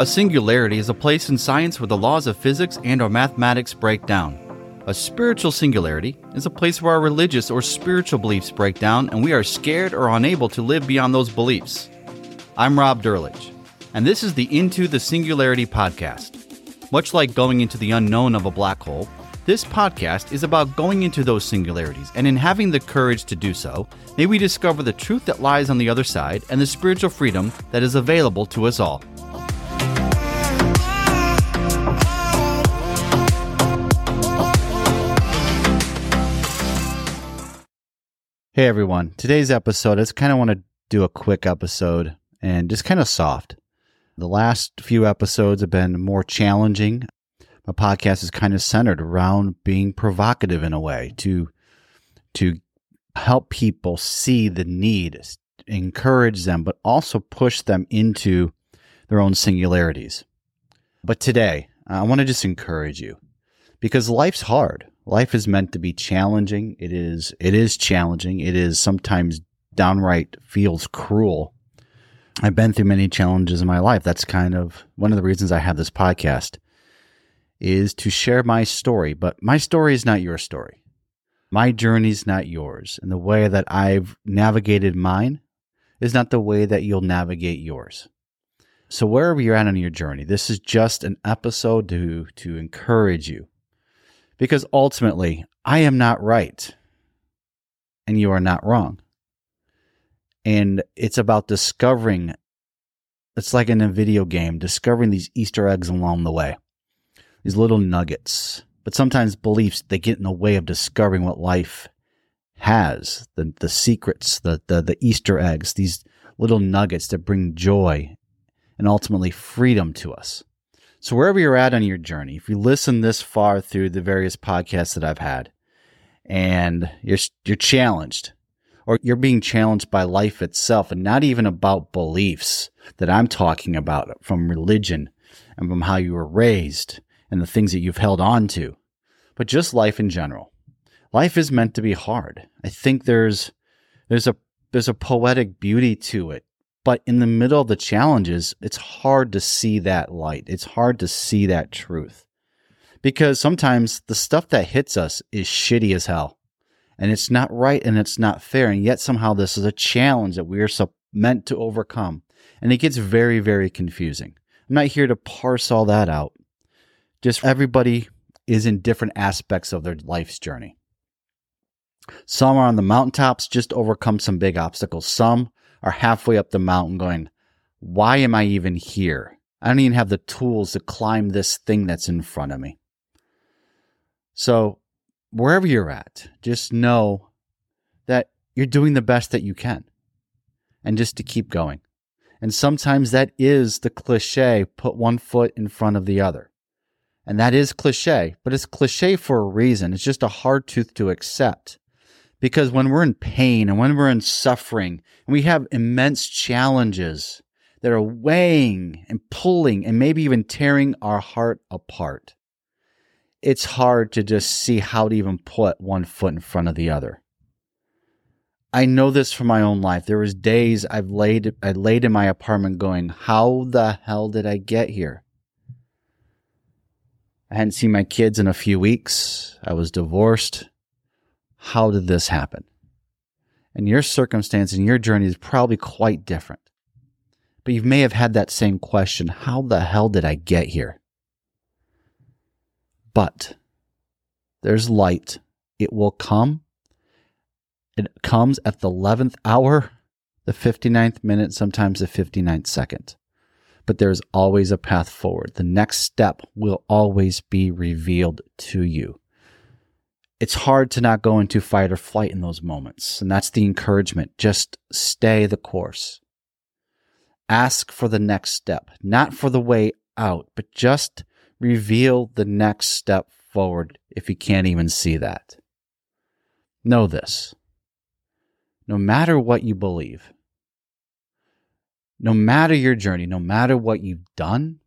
A singularity is a place in science where the laws of physics and or mathematics break down. A spiritual singularity is a place where our religious or spiritual beliefs break down and we are scared or unable to live beyond those beliefs. I'm Rob Drlich, and this is the Into the Singularity podcast. Much like going into the unknown of a black hole, this podcast is about going into those singularities, and in having the courage to do so, may we discover the truth that lies on the other side and the spiritual freedom that is available to us all. Hey everyone, today's episode, I just kind of want to do a quick episode and just kind of soft. The last few episodes have been more challenging. My podcast is kind of centered around being provocative in a way to to help people see the need, encourage them, but also push them into their own singularities. But today, I want to just encourage you because life's hard. Life is meant to be challenging. It is it is challenging. It is sometimes downright feels cruel I've been through many challenges in my life. That's kind of one of the reasons I have this podcast is to share my story, but my story is not your story. My journey is not yours. And the way that I've navigated mine is not the way that you'll navigate yours. So wherever you're at on your journey, this is just an episode to to encourage you. Because ultimately, I am not right. And you are not wrong. And it's about discovering it's like in a video game discovering these easter eggs along the way. These little nuggets. But sometimes beliefs they get in the way of discovering what life has. The the secrets the the, the easter eggs these little nuggets that bring joy and ultimately freedom to us so wherever you're at on your journey if you listen this far through the various podcasts that I've had and you're you're challenged or you're being challenged by life itself and not even about beliefs that I'm talking about from religion and from how you were raised and the things that you've held on to, but just life in general. Life is meant to be hard. I think there's there's a there's a poetic beauty to it. But in the middle of the challenges, it's hard to see that light. It's hard to see that truth. Because sometimes the stuff that hits us is shitty as hell and it's not right and it's not fair. And yet somehow this is a challenge that we are so meant to overcome. And it gets very, very confusing. I'm not here to parse all that out. Just everybody is in different aspects of their life's journey. Some are on the mountaintops, just overcome some big obstacles. Some are halfway up the mountain going, why am I even here? I don't even have the tools to climb this thing that's in front of me. So wherever you're at, just know that you're doing the best that you can and just to keep going. And sometimes that is the cliche put one foot in front of the other. And that is cliche, but it's cliche for a reason. It's just a hard truth to accept. Because when we're in pain and when we're in suffering and we have immense challenges that are weighing and pulling and maybe even tearing our heart apart, it's hard to just see how to even put one foot in front of the other. I know this from my own life. There was days I've laid I laid in my apartment going, "How the hell did I get here?" I hadn't seen my kids in a few weeks. I was divorced. How did this happen? And your circumstance and your journey is probably quite different. But you may have had that same question, how the hell did I get here? But there's light. It will come. It comes at the 11th hour, the 59th minute, sometimes the 59th second. But there's always a path forward. The next step will always be revealed to you. It's hard to not go into fight or flight in those moments. And that's the encouragement. Just stay the course. Ask for the next step, not for the way out, but just reveal the next step forward if you can't even see that. Know this no matter what you believe, no matter your journey, no matter what you've done,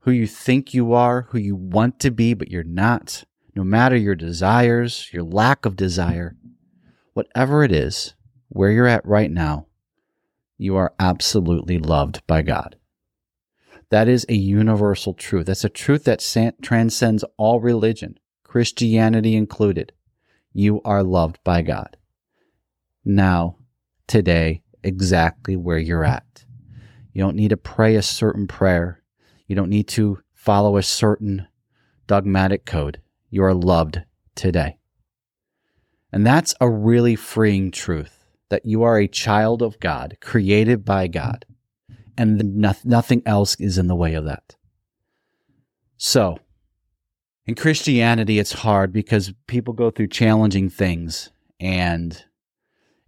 who you think you are, who you want to be, but you're not, no matter your desires, your lack of desire, whatever it is, where you're at right now, you are absolutely loved by God. That is a universal truth. That's a truth that transcends all religion, Christianity included. You are loved by God. Now, today, exactly where you're at. You don't need to pray a certain prayer. You don't need to follow a certain dogmatic code. You are loved today. And that's a really freeing truth that you are a child of God, created by God, and nothing else is in the way of that. So, in Christianity, it's hard because people go through challenging things and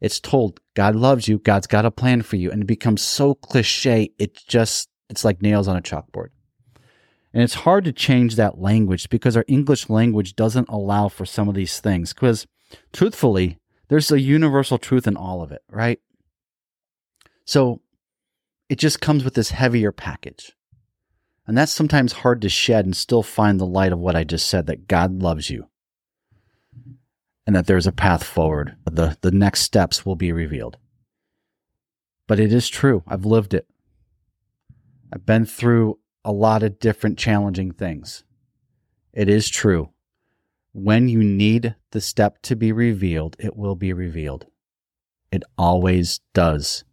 it's told God loves you, God's got a plan for you, and it becomes so cliche, it's just, it's like nails on a chalkboard. And it's hard to change that language because our English language doesn't allow for some of these things. Because truthfully, there's a universal truth in all of it, right? So it just comes with this heavier package. And that's sometimes hard to shed and still find the light of what I just said that God loves you and that there's a path forward. The, the next steps will be revealed. But it is true. I've lived it. I've been through a lot of different challenging things. It is true. When you need the step to be revealed, it will be revealed. It always does.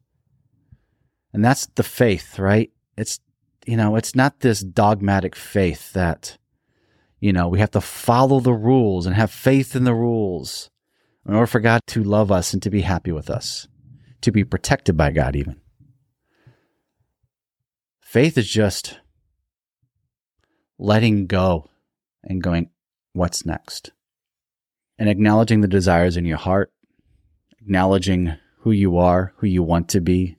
And that's the faith, right? It's, you know, it's not this dogmatic faith that, you know, we have to follow the rules and have faith in the rules in order for God to love us and to be happy with us, to be protected by God, even. Faith is just letting go and going, what's next? And acknowledging the desires in your heart, acknowledging who you are, who you want to be.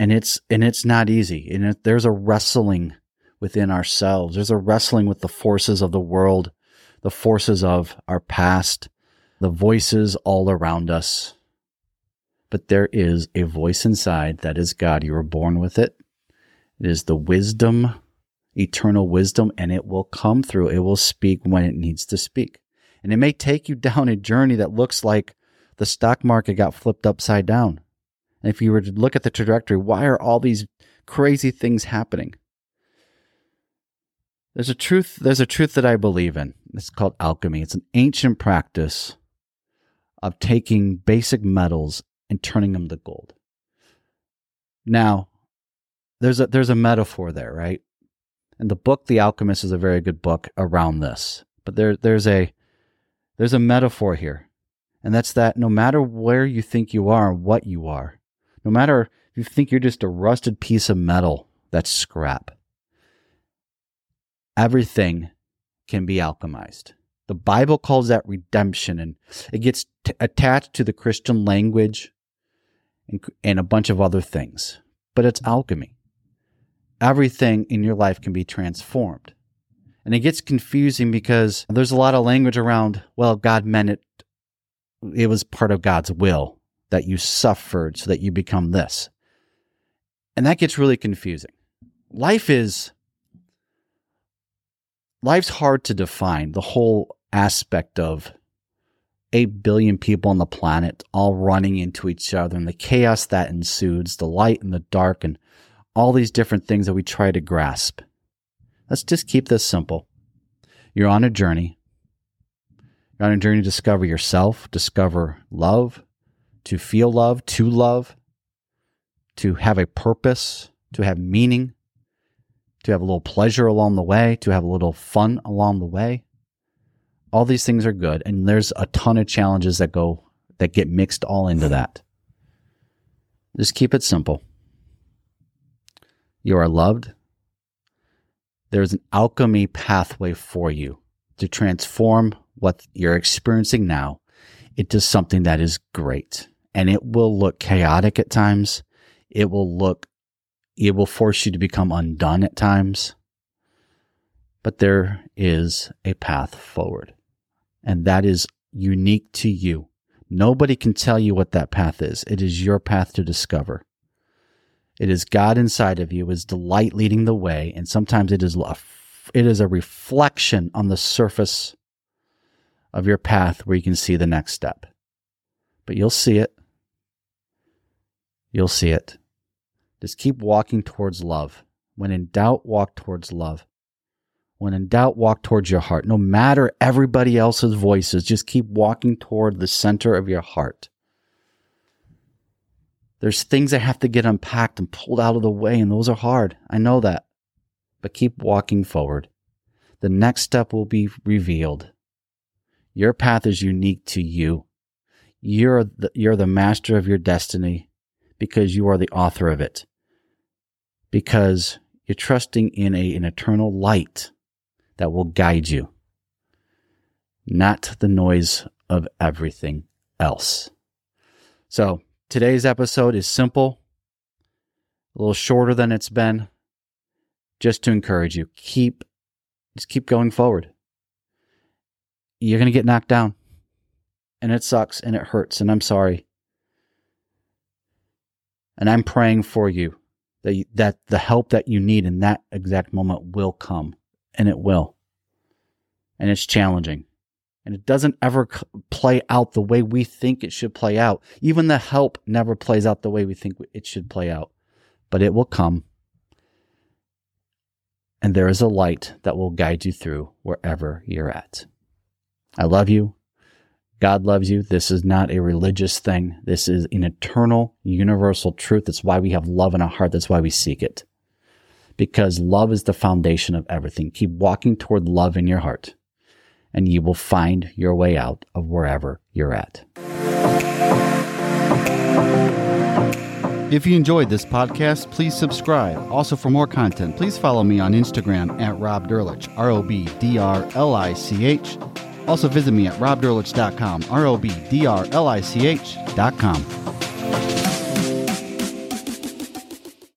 And it's, and it's not easy. And it, there's a wrestling within ourselves. There's a wrestling with the forces of the world, the forces of our past, the voices all around us. But there is a voice inside that is God. You were born with it. It is the wisdom eternal wisdom and it will come through. It will speak when it needs to speak. And it may take you down a journey that looks like the stock market got flipped upside down. And if you were to look at the trajectory, why are all these crazy things happening? There's a truth, there's a truth that I believe in. It's called alchemy. It's an ancient practice of taking basic metals and turning them to gold. Now, there's a there's a metaphor there, right? And the book The Alchemist is a very good book around this. But there there's a there's a metaphor here. And that's that no matter where you think you are and what you are, no matter if you think you're just a rusted piece of metal that's scrap, everything can be alchemized. The Bible calls that redemption, and it gets t- attached to the Christian language and, and a bunch of other things. But it's alchemy everything in your life can be transformed. And it gets confusing because there's a lot of language around, well, God meant it, it was part of God's will that you suffered so that you become this. And that gets really confusing. Life is, life's hard to define. The whole aspect of 8 billion people on the planet all running into each other and the chaos that ensues, the light and the dark, and all these different things that we try to grasp. Let's just keep this simple. You're on a journey. You're on a journey to discover yourself, discover love, to feel love, to love, to have a purpose, to have meaning, to have a little pleasure along the way, to have a little fun along the way. All these things are good, and there's a ton of challenges that go that get mixed all into that. Just keep it simple. You are loved. There's an alchemy pathway for you to transform what you're experiencing now into something that is great. And it will look chaotic at times. It will look, it will force you to become undone at times. But there is a path forward. And that is unique to you. Nobody can tell you what that path is. It is your path to discover. It is God inside of you, is delight leading the way, and sometimes it is it is a reflection on the surface of your path where you can see the next step. But you'll see it. You'll see it. Just keep walking towards love When in doubt, walk towards love. When in doubt, walk towards your heart. No matter everybody else's voices, just keep walking toward the center of your heart. There's things that have to get unpacked and pulled out of the way, and those are hard. I know that. But keep walking forward. The next step will be revealed. Your path is unique to you. You're the, you're the master of your destiny because you are the author of it. Because you're trusting in a, an eternal light that will guide you, not the noise of everything else. So today's episode is simple, a little shorter than it's been, just to encourage you. Keep, just keep going forward. You're going to get knocked down and it sucks and it hurts and I'm sorry. And I'm praying for you that, you, that the help that you need in that exact moment will come and it will. And it's challenging. And it doesn't ever play out the way we think it should play out. Even the help never plays out the way we think it should play out. But it will come. And there is a light that will guide you through wherever you're at. I love you. God loves you. This is not a religious thing. This is an eternal, universal truth. That's why we have love in our heart. That's why we seek it. Because love is the foundation of everything. Keep walking toward love in your heart, and you will find your way out of wherever you're at. If you enjoyed this podcast, please subscribe. Also, for more content, please follow me on Instagram at Rob Drlich, R O B D R L I C H. Also visit me at robdrlich.com, R O B D R L I C H.com.